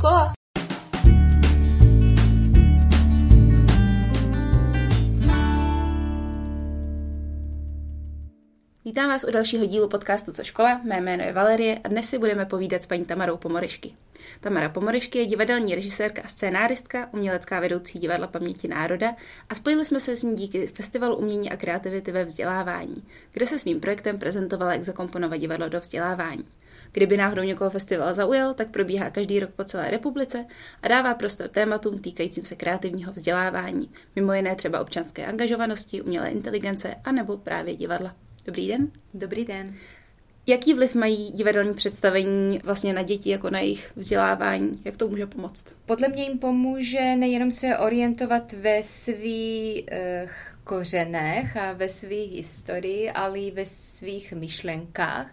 škola? Vítám vás u dalšího dílu podcastu Co škola, mé jméno je Valerie a dnes si budeme povídat s paní Tamarou Pomoryšky. Tamara Pomoryšky je divadelní režisérka a scénáristka, umělecká vedoucí divadla Paměti národa a spojili jsme se s ní díky Festivalu umění a kreativity ve vzdělávání, kde se svým projektem prezentovala, jak zakomponovat divadlo do vzdělávání. Kdyby náhodou někoho festival zaujal, tak probíhá každý rok po celé republice a dává prostor tématům týkajícím se kreativního vzdělávání, mimo jiné třeba občanské angažovanosti, umělé inteligence a nebo právě divadla. Dobrý den. Dobrý den. Jaký vliv mají divadelní představení vlastně na děti, jako na jejich vzdělávání? Jak to může pomoct? Podle mě jim pomůže nejenom se orientovat ve svých kořenech a ve svých historii, ale i ve svých myšlenkách.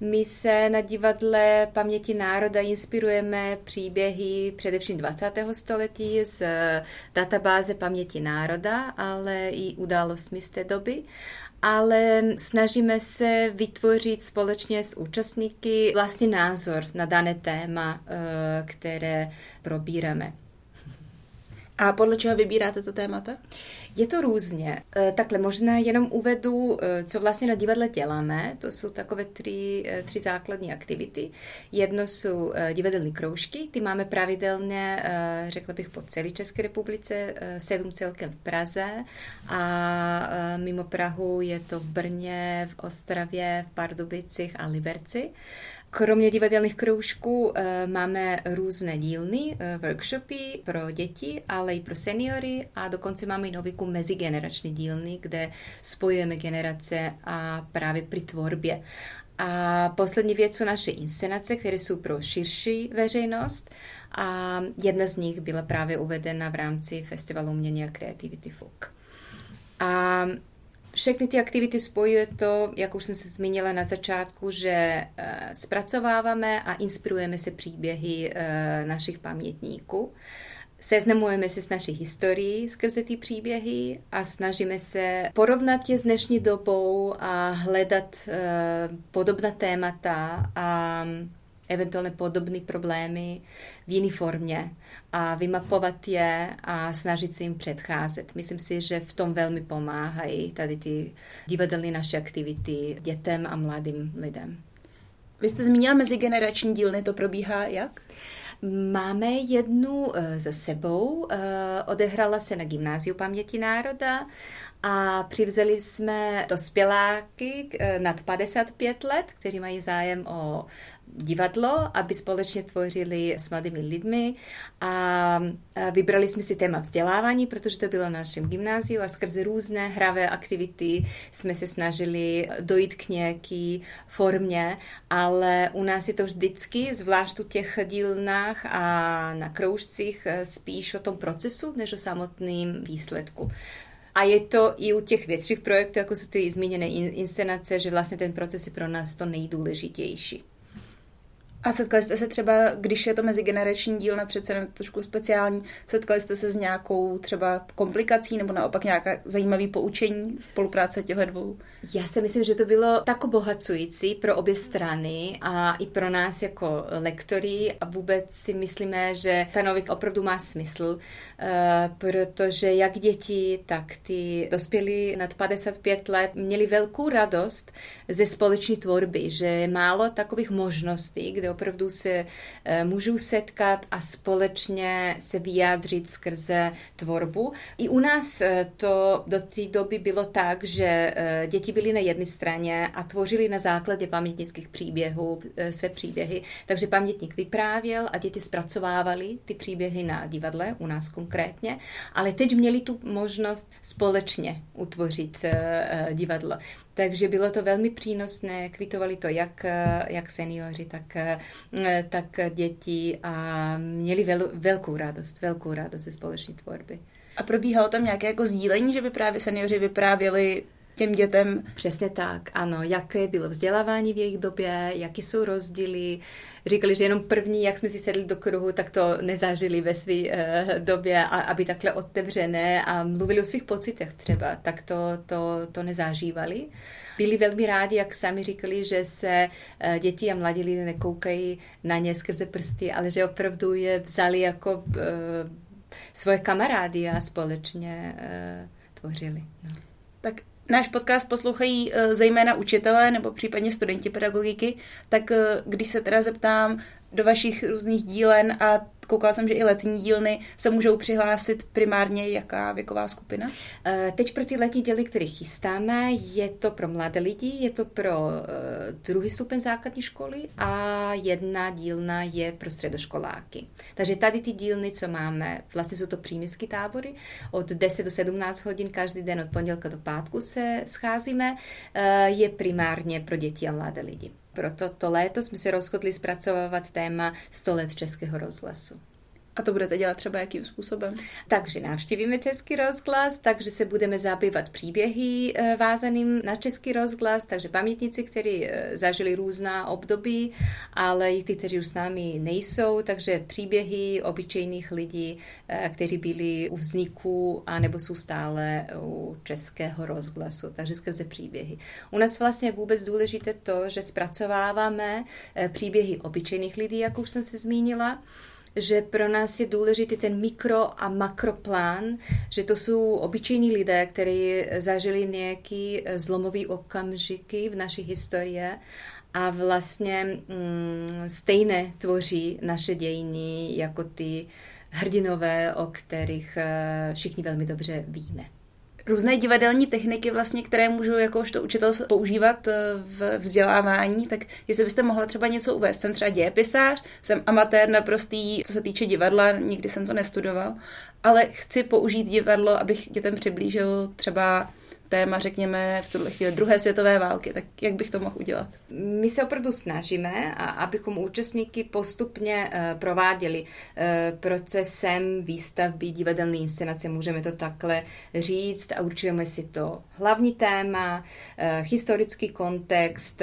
My se na divadle Paměti národa inspirujeme příběhy především 20. století z databáze Paměti národa, ale i událostmi z té doby ale snažíme se vytvořit společně s účastníky vlastně názor na dané téma, eh, které probíráme. A podle čeho vybíráte to témata? Je to různě. E, takhle možná jenom uvedu, e, co vlastně na divadle děláme. To jsou takové tři, e, tři základní aktivity. Jedno jsou divadelní kroužky, ty máme pravidelně, řekla bych, po celé České republice, sedm celkem v Praze a mimo Prahu je to v Brně, v Ostravě, v Pardubicích a Liberci. Kromě divadelných kroužků eh, máme různé dílny, eh, workshopy pro děti, ale i pro seniory a dokonce máme i noviku mezigenerační dílny, kde spojujeme generace a právě při tvorbě. A poslední věc jsou naše inscenace, které jsou pro širší veřejnost a jedna z nich byla právě uvedena v rámci Festivalu umění a kreativity FOK. A všechny ty aktivity spojuje to, jak už jsem se zmínila na začátku, že eh, zpracováváme a inspirujeme se příběhy eh, našich pamětníků. Seznamujeme se s naší historií skrze ty příběhy a snažíme se porovnat je s dnešní dobou a hledat uh, podobná témata a eventuálně podobné problémy v jiné formě a vymapovat je a snažit se jim předcházet. Myslím si, že v tom velmi pomáhají tady ty divadelní naše aktivity dětem a mladým lidem. Vy jste zmínila mezigenerační dílny, to probíhá jak? Máme jednu uh, za sebou, uh, odehrala se na Gymnáziu paměti národa a přivzali jsme dospěláky uh, nad 55 let, kteří mají zájem o divadlo, aby společně tvořili s mladými lidmi a vybrali jsme si téma vzdělávání, protože to bylo na našem gymnáziu a skrze různé hravé aktivity jsme se snažili dojít k nějaké formě, ale u nás je to vždycky, zvlášť u těch dílnách a na kroužcích, spíš o tom procesu, než o samotném výsledku. A je to i u těch větších projektů, jako jsou ty zmíněné inscenace, že vlastně ten proces je pro nás to nejdůležitější. A setkali jste se třeba, když je to mezigenerační díl, na přece jenom trošku speciální, setkali jste se s nějakou třeba komplikací nebo naopak nějaká zajímavý poučení spolupráce těchto dvou? Já si myslím, že to bylo tak obohacující pro obě strany a i pro nás jako lektory a vůbec si myslíme, že ta novik opravdu má smysl, protože jak děti, tak ty dospělí nad 55 let měli velkou radost ze společné tvorby, že málo takových možností, kde opravdu se eh, můžou setkat a společně se vyjádřit skrze tvorbu. I u nás eh, to do té doby bylo tak, že děti byly na jedné straně a tvořili na základě pamětnických příběhů eh, své příběhy. Takže pamětník vyprávěl a děti zpracovávali ty příběhy na divadle, u nás konkrétně, ale teď měli tu možnost společně utvořit eh, eh, divadlo. Takže bylo to velmi přínosné, kvitovali to jak, jak seniori, tak, tak děti a měli vel, velkou radost, velkou radost ze společné tvorby. A probíhalo tam nějaké jako sdílení, že by právě seniori vyprávěli těm dětem. Přesně tak, ano. Jaké bylo vzdělávání v jejich době, jaké jsou rozdíly. Říkali, že jenom první, jak jsme si sedli do kruhu, tak to nezažili ve své uh, době, a, aby takhle otevřené a mluvili o svých pocitech třeba, tak to, to, to nezažívali byli velmi rádi, jak sami říkali, že se uh, děti a mladí lidé nekoukají na ně skrze prsty, ale že opravdu je vzali jako uh, svoje kamarády a společně uh, tvořili. No. Tak náš podcast poslouchají uh, zejména učitelé nebo případně studenti pedagogiky, tak uh, když se teda zeptám do vašich různých dílen a koukala jsem, že i letní dílny se můžou přihlásit primárně jaká věková skupina? Eh, teď pro ty letní díly, které chystáme, je to pro mladé lidi, je to pro uh, druhý stupeň základní školy a jedna dílna je pro středoškoláky. Takže tady ty dílny, co máme, vlastně jsou to příměstské tábory, od 10 do 17 hodin každý den od pondělka do pátku se scházíme, uh, je primárně pro děti a mladé lidi. Proto to léto jsme se rozhodli zpracovávat téma 100 let Českého rozhlasu. A to budete dělat třeba jakým způsobem? Takže navštívíme Český rozhlas, takže se budeme zabývat příběhy eh, vázaným na Český rozhlas, takže pamětníci, kteří eh, zažili různá období, ale i ty, kteří už s námi nejsou, takže příběhy obyčejných lidí, eh, kteří byli u vzniku a nebo jsou stále u Českého rozhlasu, takže skrze příběhy. U nás vlastně vůbec důležité to, že zpracováváme příběhy obyčejných lidí, jak už jsem se zmínila, že pro nás je důležitý ten mikro a makroplán, že to jsou obyčejní lidé, kteří zažili nějaký eh, zlomový okamžiky v naší historii a vlastně mm, stejné tvoří naše dějiny jako ty hrdinové, o kterých eh, všichni velmi dobře víme různé divadelní techniky, vlastně, které můžu jakožto učitel používat eh, v vzdělávání, tak jestli byste mohla třeba něco uvést. Jsem třeba dějepisář, jsem amatér naprostý, co se týče divadla, nikdy jsem to nestudoval, ale chci použít divadlo, abych dětem přiblížil třeba téma, řekněme, v tuhle chvíli druhé světové války. Tak jak bych to mohl udělat? My se opravdu snažíme, abychom účastníky postupně uh, prováděli uh, procesem výstavby divadelné inscenace, můžeme to takhle říct a určujeme si to hlavní téma, uh, historický kontext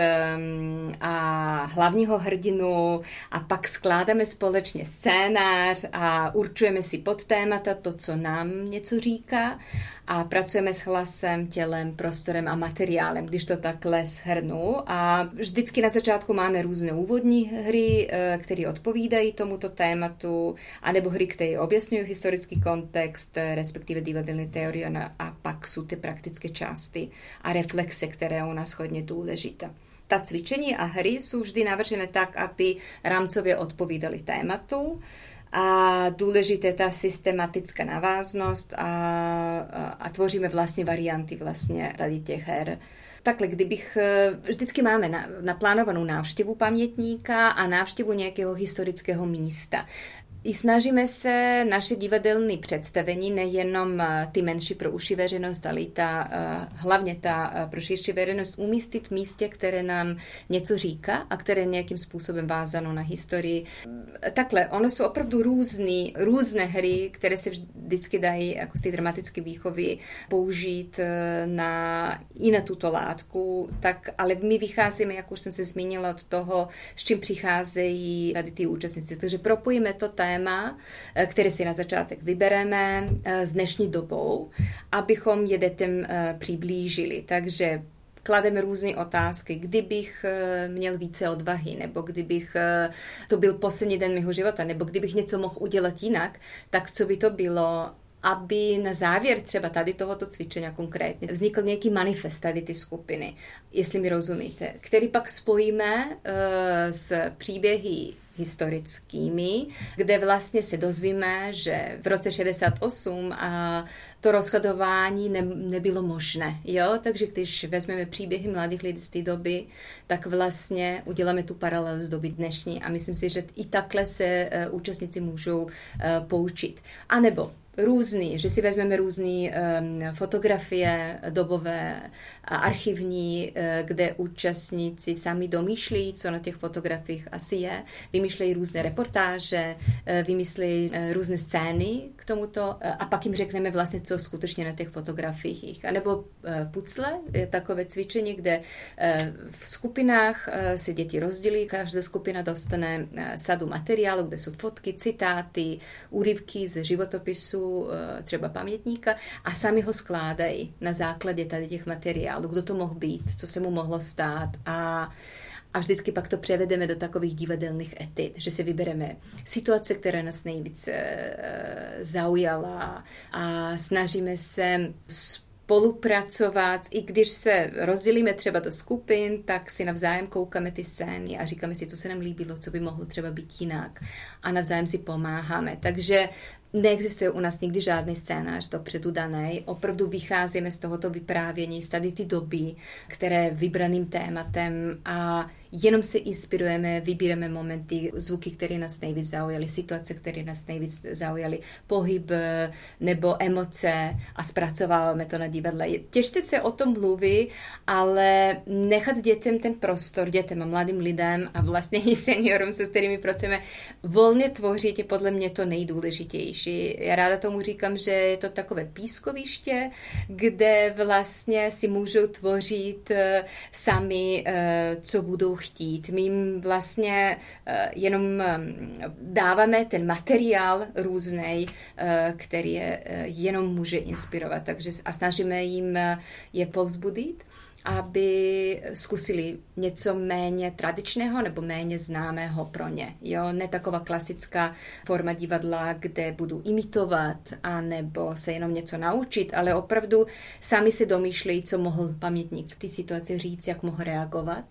a hlavního hrdinu a pak skládáme společně scénář a určujeme si pod témata to, co nám něco říká a pracujeme s hlasem, tělem, prostorem a materiálem, když to takhle shrnu. A vždycky na začátku máme různé úvodní hry, eh, které odpovídají tomuto tématu, anebo hry, které objasňují historický kontext, eh, respektive divadelní teorie a pak jsou ty praktické části a reflexe, které u nás hodně důležité. Ta cvičení a hry jsou vždy navržené tak, aby rámcově odpovídaly tématu a důležité ta systematická naváznost a, a, a tvoříme vlastně varianty vlastně tady těch her. Takhle, kdybych, e, vždycky máme na, naplánovanou návštěvu pamětníka a návštěvu nějakého historického místa. I snažíme se naše divadelní představení, nejenom eh, ty menší pro uši veřejnost, ale i ta, eh, hlavně ta eh, pro širší veřejnost, umístit v místě, které nám něco říká a které nějakým způsobem vázano na historii. Takhle, ono jsou opravdu různý, různé hry, které se vždycky dají jako z té dramatické výchovy použít na, i na tuto látku, tak, ale my vycházíme, jak už jsem se zmínila, od toho, s čím přicházejí tady ty účastníci. Takže propojíme to téma téma, eh, které si na začátek vybereme eh, s dnešní dobou, abychom je dětem eh, přiblížili. Takže klademe různé otázky, kdybych měl více odvahy, nebo kdybych to byl poslední den mého života, nebo kdybych něco mohl udělat jinak, tak co by to bylo, aby na závěr třeba tady tohoto cvičení konkrétně vznikl nějaký manifest tady ty skupiny, jestli mi rozumíte, který pak spojíme uh, s příběhy historickými, kde vlastně se dozvíme, že v roce 68 a to rozhodování ne, nebylo možné. Jo? Takže když vezmeme příběhy mladých lidí z té doby, tak vlastně uděláme tu paralelu z doby dnešní a myslím si, že i takhle se uh, účastníci můžou uh, poučit. A nebo různý, že si vezmeme různé um, fotografie dobové a archivní, uh, kde účastníci sami domýšlí, co na těch fotografiích asi je, vymýšlejí různé reportáže, uh, vymýšlejí uh, různé scény k tomuto a pak jim řekneme vlastně, co skutečně na těch fotografiích. A nebo pucle, je takové cvičení, kde v skupinách se děti rozdělí, každá skupina dostane sadu materiálu, kde jsou fotky, citáty, úryvky ze životopisu, Eh, třeba pamětníka a sami ho skládají na základě tady těch materiálů, kdo to mohl být, co se mu mohlo stát. A a vždycky pak to převedeme do takových divadelných etit, že si vybereme situace, která nás nejvíce eh, zaujala a snažíme se spolupracovat, i když se rozdělíme třeba do skupin, tak si navzájem koukáme ty scény a říkáme si, co se nám líbilo, co by mohlo třeba být jinak a navzájem si pomáháme. Takže Neexistuje u nás nikdy žádný scénář dopředu daný. Opravdu vycházíme z tohoto vyprávění, z tady ty doby, které vybraným tématem a jenom se inspirujeme, vybíráme momenty, zvuky, které nás nejvíc zaujaly, situace, které nás nejvíc zaujaly, pohyb nebo emoce a zpracováváme to na divadle. Těžce se o tom mluví, ale nechat dětem ten prostor, dětem a mladým lidem a vlastně i seniorům, se kterými pracujeme, volně tvořit je podle mě to nejdůležitější. Já ráda tomu říkám, že je to takové pískoviště, kde vlastně si můžou tvořit eh, sami, eh, co budou chtít. My jim vlastně uh, jenom um, dáváme ten materiál různý, uh, který je jenom může inspirovat. Takže a snažíme jim je povzbudit aby zkusili něco méně tradičného nebo méně známého pro ně. Jo? Ne taková klasická forma divadla, kde budu imitovat a nebo se jenom něco naučit, ale opravdu sami se domýšlejí, co mohl pamětník v té situaci říct, jak mohl reagovat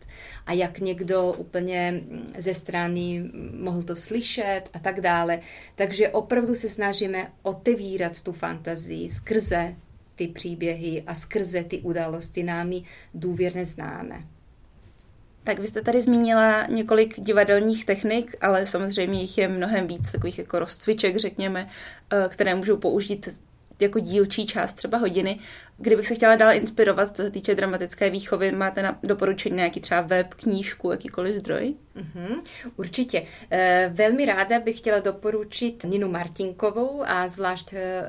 a jak někdo úplně ze strany mohl to slyšet a tak dále. Takže opravdu se snažíme otevírat tu fantazii skrze ty příběhy a skrze ty události námi důvěrně známe. Tak vy jste tady zmínila několik divadelních technik, ale samozřejmě jich je mnohem víc, takových jako rozcviček, řekněme, eh, které můžou použít jako dílčí část třeba hodiny. Kdybych se chtěla dál inspirovat, co se týče dramatické výchovy, máte na doporučení nějaký třeba web, knížku, jakýkoliv zdroj? Mm-hmm, určitě. E, velmi ráda bych chtěla doporučit Ninu Martinkovou a zvlášť e,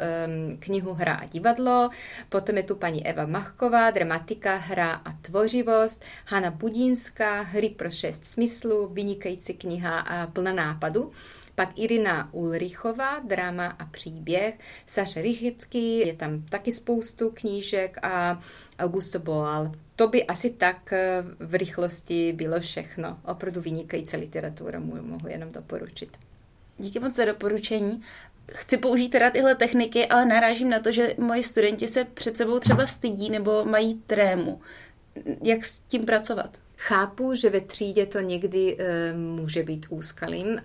knihu Hra a divadlo. Potom je tu paní Eva Machková, dramatika, hra a tvořivost. Hanna Budínská, Hry pro šest smyslů, vynikající kniha a plná nápadu. Pak Irina Ulrichová, drama a příběh, Saša Rychecký, je tam taky spoustu knížek a Augusto Boal. To by asi tak eh, v rychlosti bylo všechno. Opravdu vynikající literatura, mohu jenom doporučit. Díky moc za doporučení. Chci použít teda tyhle techniky, ale narážím na to, že moji studenti se před sebou třeba stydí nebo mají trému. Jak s tím pracovat? Chápu, že ve třídě to někdy e, může být úskalým,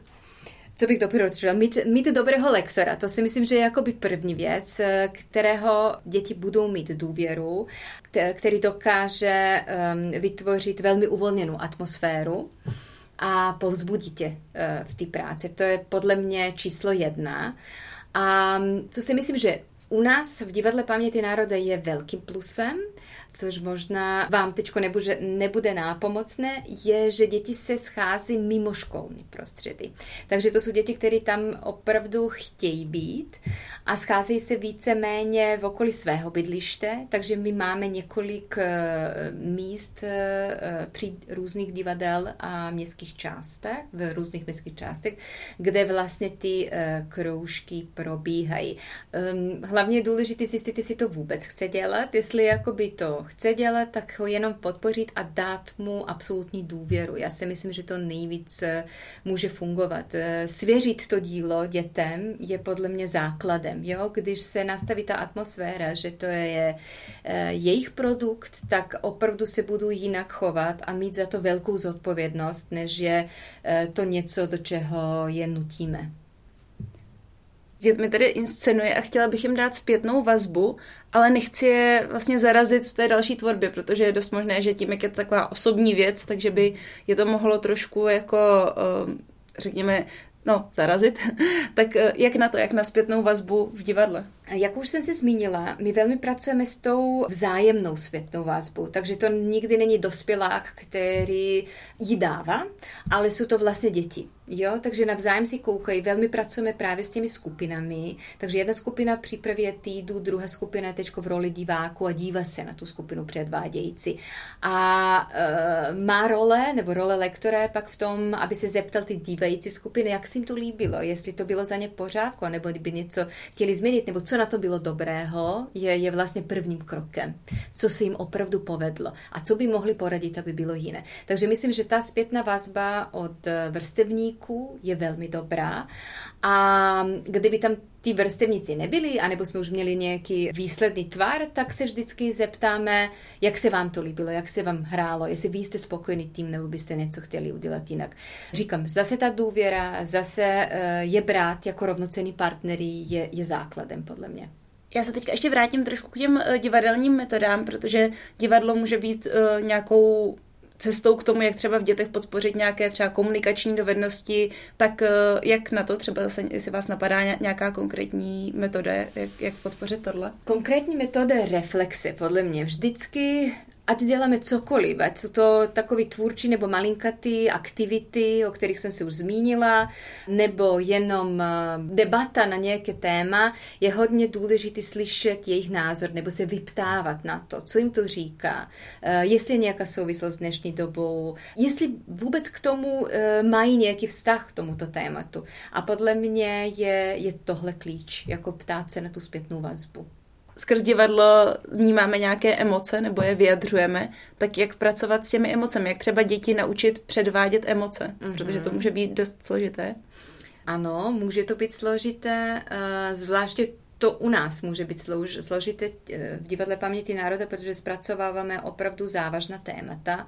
co bych doporučila? Mít, mít dobrého lektora, to si myslím, že je jakoby první věc, eh, kterého děti budou mít důvěru, který dokáže um, vytvořit velmi uvolněnou atmosféru a povzbudit tě uh, v té práci. To je podle mě číslo jedna. A co si myslím, že u nás v Divadle paměti národa je velkým plusem, což možná vám teď nebude, nebude nápomocné, je, že děti se schází mimo školní prostředí. Takže to jsou děti, které tam opravdu chtějí být a scházejí se více-méně v okolí svého bydliště, takže my máme několik eh, míst eh, při různých divadel a městských částech, v různých městských částech, kde vlastně ty eh, kroužky probíhají. Ehm, hlavně je důležité zjistit, jestli to vůbec chce dělat, jestli jakoby to chce dělat, tak ho jenom podpořit a dát mu absolutní důvěru. Já si myslím, že to nejvíc eh, může fungovat. Eh, svěřit to dílo dětem je podle mě základem. Jo? Když se nastaví ta atmosféra, že to je eh, jejich produkt, tak opravdu se budu jinak chovat a mít za to velkou zodpovědnost, než je to něco, do čeho je nutíme dětmi tady inscenuje a chtěla bych jim dát zpětnou vazbu, ale nechci je vlastně zarazit v té další tvorbě, protože je dost možné, že tím, jak je to taková osobní věc, takže by je to mohlo trošku jako, eh, řekněme, no, zarazit, tak eh, jak na to, jak na zpětnou vazbu v divadle? Jak už jsem se zmínila, my velmi pracujeme s tou vzájemnou zpětnou vazbou, takže to nikdy není dospělák, který ji dává, ale jsou to vlastně děti. Jo, takže navzájem si koukají, velmi pracujeme právě s těmi skupinami, takže jedna skupina připravuje týdu, druhá skupina je teď v roli diváku a dívá se na tu skupinu předvádějící. A e, má role, nebo role lektora je pak v tom, aby se zeptal ty dívající skupiny, jak si jim to líbilo, jestli to bylo za ně pořádku, nebo kdyby něco chtěli změnit, nebo co na to bylo dobrého, je, je vlastně prvním krokem, co se jim opravdu povedlo a co by mohli poradit, aby bylo jiné. Takže myslím, že ta zpětná vazba od vrstevníků je velmi dobrá a kdyby tam ty vrstevníci nebyli, anebo jsme už měli nějaký výsledný tvar, tak se vždycky zeptáme, jak se vám to líbilo, jak se vám hrálo, jestli vy jste spokojení tím, nebo byste něco chtěli udělat jinak. Říkám, zase ta důvěra, zase eh, je brát jako rovnocený partnery je, je základem podle mě. Já se teďka ještě vrátím trošku k těm eh, divadelním metodám, protože divadlo může být uh, nějakou cestou k tomu, jak třeba v dětech podpořit nějaké třeba komunikační dovednosti, tak eh, jak na to třeba zase, jestli vás napadá nějaká konkrétní metoda, jak, jak podpořit tohle? Konkrétní metoda reflexe, podle mě. Vždycky ať děláme cokoliv, ať jsou to takový tvůrčí nebo malinkatý aktivity, o kterých jsem se už zmínila, nebo jenom eh, debata na nějaké téma, je hodně důležité slyšet jejich názor nebo se vyptávat na to, co jim to říká, eh, jestli je nějaká souvislost s dnešní dobou, jestli vůbec k tomu eh, mají nějaký vztah k tomuto tématu. A podle mě je, je tohle klíč, jako ptát se na tu zpětnou vazbu skrz divadlo vnímáme nějaké emoce nebo je vyjadřujeme, tak jak pracovat s těmi emocemi, jak třeba děti naučit předvádět emoce, mm-hmm. protože to může být dost složité. Ano, může to být složité, eh, zvláště to u nás může být složité eh, v divadle paměti národa, protože zpracováváme opravdu závažná témata.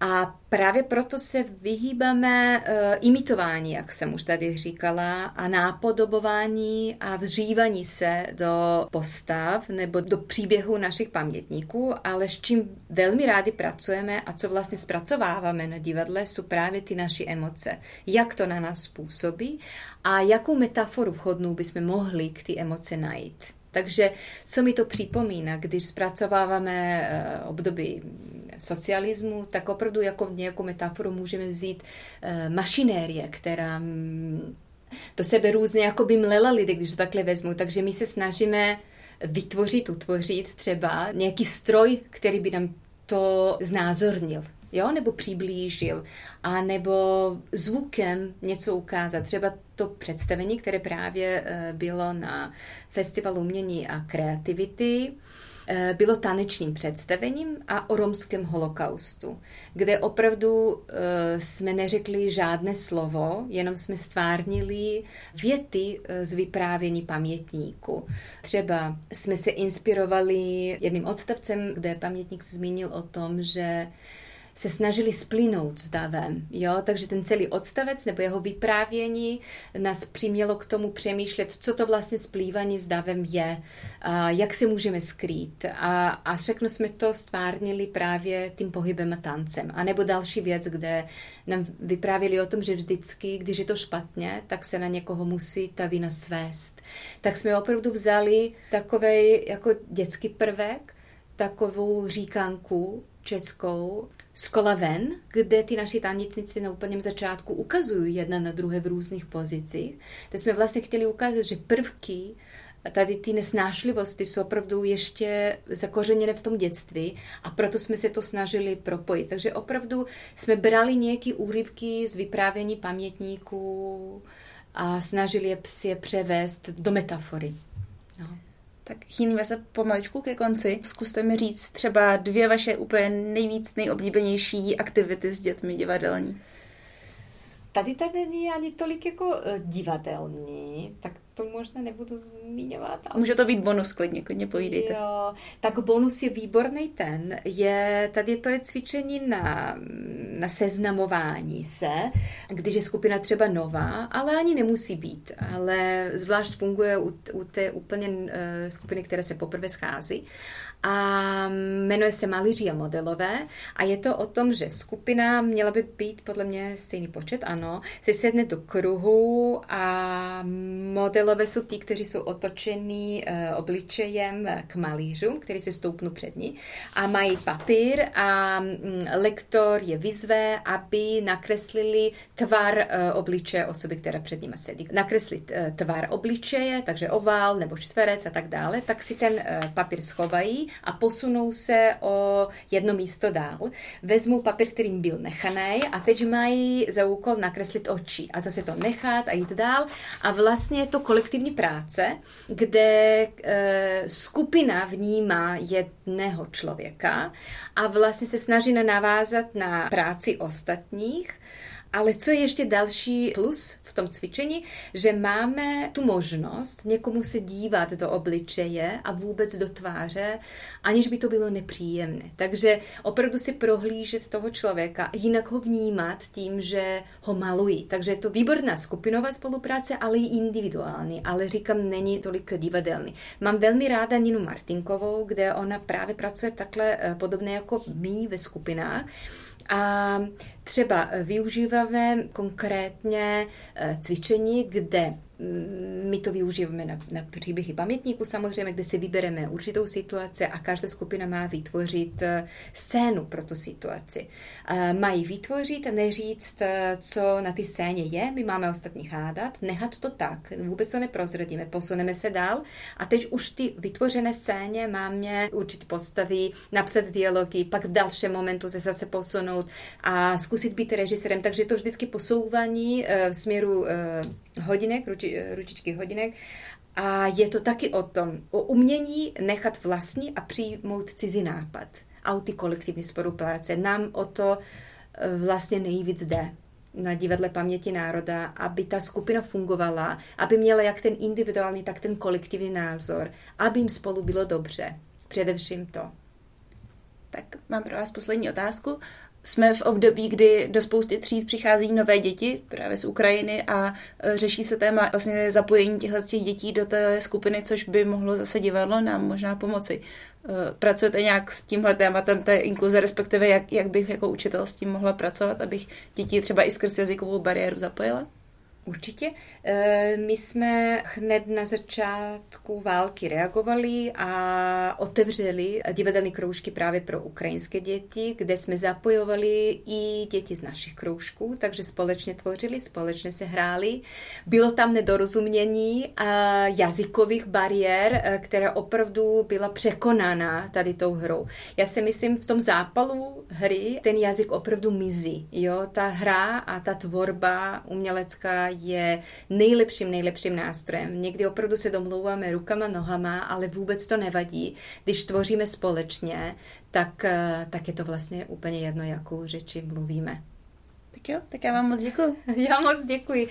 A právě proto se vyhýbáme uh, imitování, jak jsem už tady říkala, a nápodobování a vzřívaní se do postav nebo do příběhu našich pamětníků, ale s čím velmi rádi pracujeme a co vlastně zpracováváme na divadle, jsou právě ty naše emoce. Jak to na nás působí a jakou metaforu vhodnou bychom mohli k ty emoce najít. Takže co mi to připomíná, když zpracováváme uh, období socialismu, tak opravdu jako nějakou metaforu můžeme vzít uh, mašinérie, která um, do sebe různě jako by mlela lidi, když to takhle vezmu. Takže my se snažíme vytvořit, utvořit třeba nějaký stroj, který by nám to znázornil jo, nebo přiblížil, a nebo zvukem něco ukázat. Třeba to představení, které právě eh, bylo na Festivalu umění a kreativity, Eh, bylo tanečním představením a o romském holokaustu, kde opravdu eh, jsme neřekli žádné slovo, jenom jsme stvárnili věty eh, z vyprávění pamětníku. Třeba jsme se inspirovali jedným odstavcem, kde pamětník se zmínil o tom, že se snažili splynout s davem. Jo? Takže ten celý odstavec nebo jeho vyprávění nás přimělo k tomu přemýšlet, co to vlastně splývání s davem je, a jak se můžeme skrýt. A, a všechno jsme to stvárnili právě tím pohybem a tancem. A nebo další věc, kde nám vyprávěli o tom, že vždycky, když je to špatně, tak se na někoho musí ta vina svést. Tak jsme opravdu vzali takový jako dětský prvek, takovou říkanku českou, z kola ven, kde ty naši tanečníci na úplném začátku ukazují jedna na druhé v různých pozicích. Tak jsme vlastně chtěli ukázat, že prvky tady ty nesnášlivosti jsou opravdu ještě zakořeněné v tom dětství a proto jsme se to snažili propojit. Takže opravdu jsme brali nějaké úryvky z vyprávění pamětníků a snažili si je převést do metafory. No. Tak chýlíme se pomaličku ke konci. Zkuste mi říct třeba dvě vaše úplně nejvíc nejoblíbenější aktivity s dětmi divadelní. Tady to není ani tolik jako uh, divadelní, tak to možná nebudu zmiňovat. Ale... Může to být bonus, klidně, klidně povídejte. Jo, tak bonus je výborný ten. Je, tady to je cvičení na, na seznamování se, když je skupina třeba nová, ale ani nemusí být. Ale zvlášť funguje u, u té úplně uh, skupiny, které se poprvé schází a jmenuje se Malíří a modelové a je to o tom, že skupina měla by být podle mě stejný počet, ano, se sedne do kruhu a modelové jsou ty, kteří jsou otočení uh, obličejem k malířům, který se stoupnou před ní a mají papír a um, lektor je vyzve, aby nakreslili tvar uh, obličeje osoby, která před nimi sedí. Nakreslit tvar obličeje, takže ovál nebo čtverec a tak dále, tak si ten papír schovají a posunou se o jedno místo dál. Vezmu papír, kterým byl nechaný a teď mají za úkol nakreslit oči a zase to nechat a jít dál. A vlastně to kolektivní práce, kde e, skupina vnímá jedného člověka a vlastně se snaží navázat na práci ostatních ale co je ještě další plus v tom cvičení, že máme tu možnost někomu se dívat do obličeje a vůbec do tváře, aniž by to bylo nepříjemné. Takže opravdu si prohlížet toho člověka, jinak ho vnímat tím, že ho malují. Takže je to výborná skupinová spolupráce, ale i individuální, ale říkám, není tolik divadelný. Mám velmi ráda Ninu Martinkovou, kde ona právě pracuje takhle eh, podobně jako my ve skupinách. A třeba využíváme konkrétně eh, cvičení, kde my to využíváme na, na příběhy pamětníků samozřejmě, kde si vybereme určitou situaci a každá skupina má vytvořit eh, scénu pro tu situaci. Mají vytvořit a neříct, eh, co na ty scéně je, my máme ostatní hádat, nehat to tak, vůbec to neprozradíme, posuneme se dál a teď už ty vytvořené scéně máme určitě postavy, napsat dialogy, pak v dalším momentu se zase posunout a zkusit být režisérem, takže to vždycky posouvání eh, v směru hodinek, ruči, ručičky hodinek. A je to taky o tom, o umění nechat vlastní a přijmout cizí nápad. A ty kolektivní spolupráce. Nám o to e, vlastně nejvíc jde na divadle paměti národa, aby ta skupina fungovala, aby měla jak ten individuální, tak ten kolektivní názor, aby jim spolu bylo dobře. Především to. Tak mám pro vás poslední otázku jsme v období, kdy do spousty tříd přichází nové děti právě z Ukrajiny a e, řeší se téma vlastně zapojení těchto těch dětí do té skupiny, což by mohlo zase divadlo nám možná pomoci. E, pracujete nějak s tímhle tématem té inkluze, respektive jak, jak bych jako učitel s tím mohla pracovat, abych děti třeba i skrz jazykovou bariéru zapojila? Určitě. E, my jsme hned na začátku války reagovali a otevřeli divadelní kroužky právě pro ukrajinské děti, kde jsme zapojovali i děti z našich kroužků, takže společně tvořili, společně se hráli. Bylo tam nedorozumění jazykových bariér, e, která opravdu byla překonána tady tou hrou. Já si myslím, v tom zápalu hry ten jazyk opravdu mizí. Jo? Ta hra a ta tvorba umělecká je nejlepším, nejlepším nástrojem. Někdy opravdu se domlouváme rukama, nohama, ale vůbec to nevadí. Když tvoříme společně, tak, eh, tak je to vlastně úplně jedno, jakou řeči mluvíme. Tak jo, tak já vám moc děkuji. Já moc děkuji.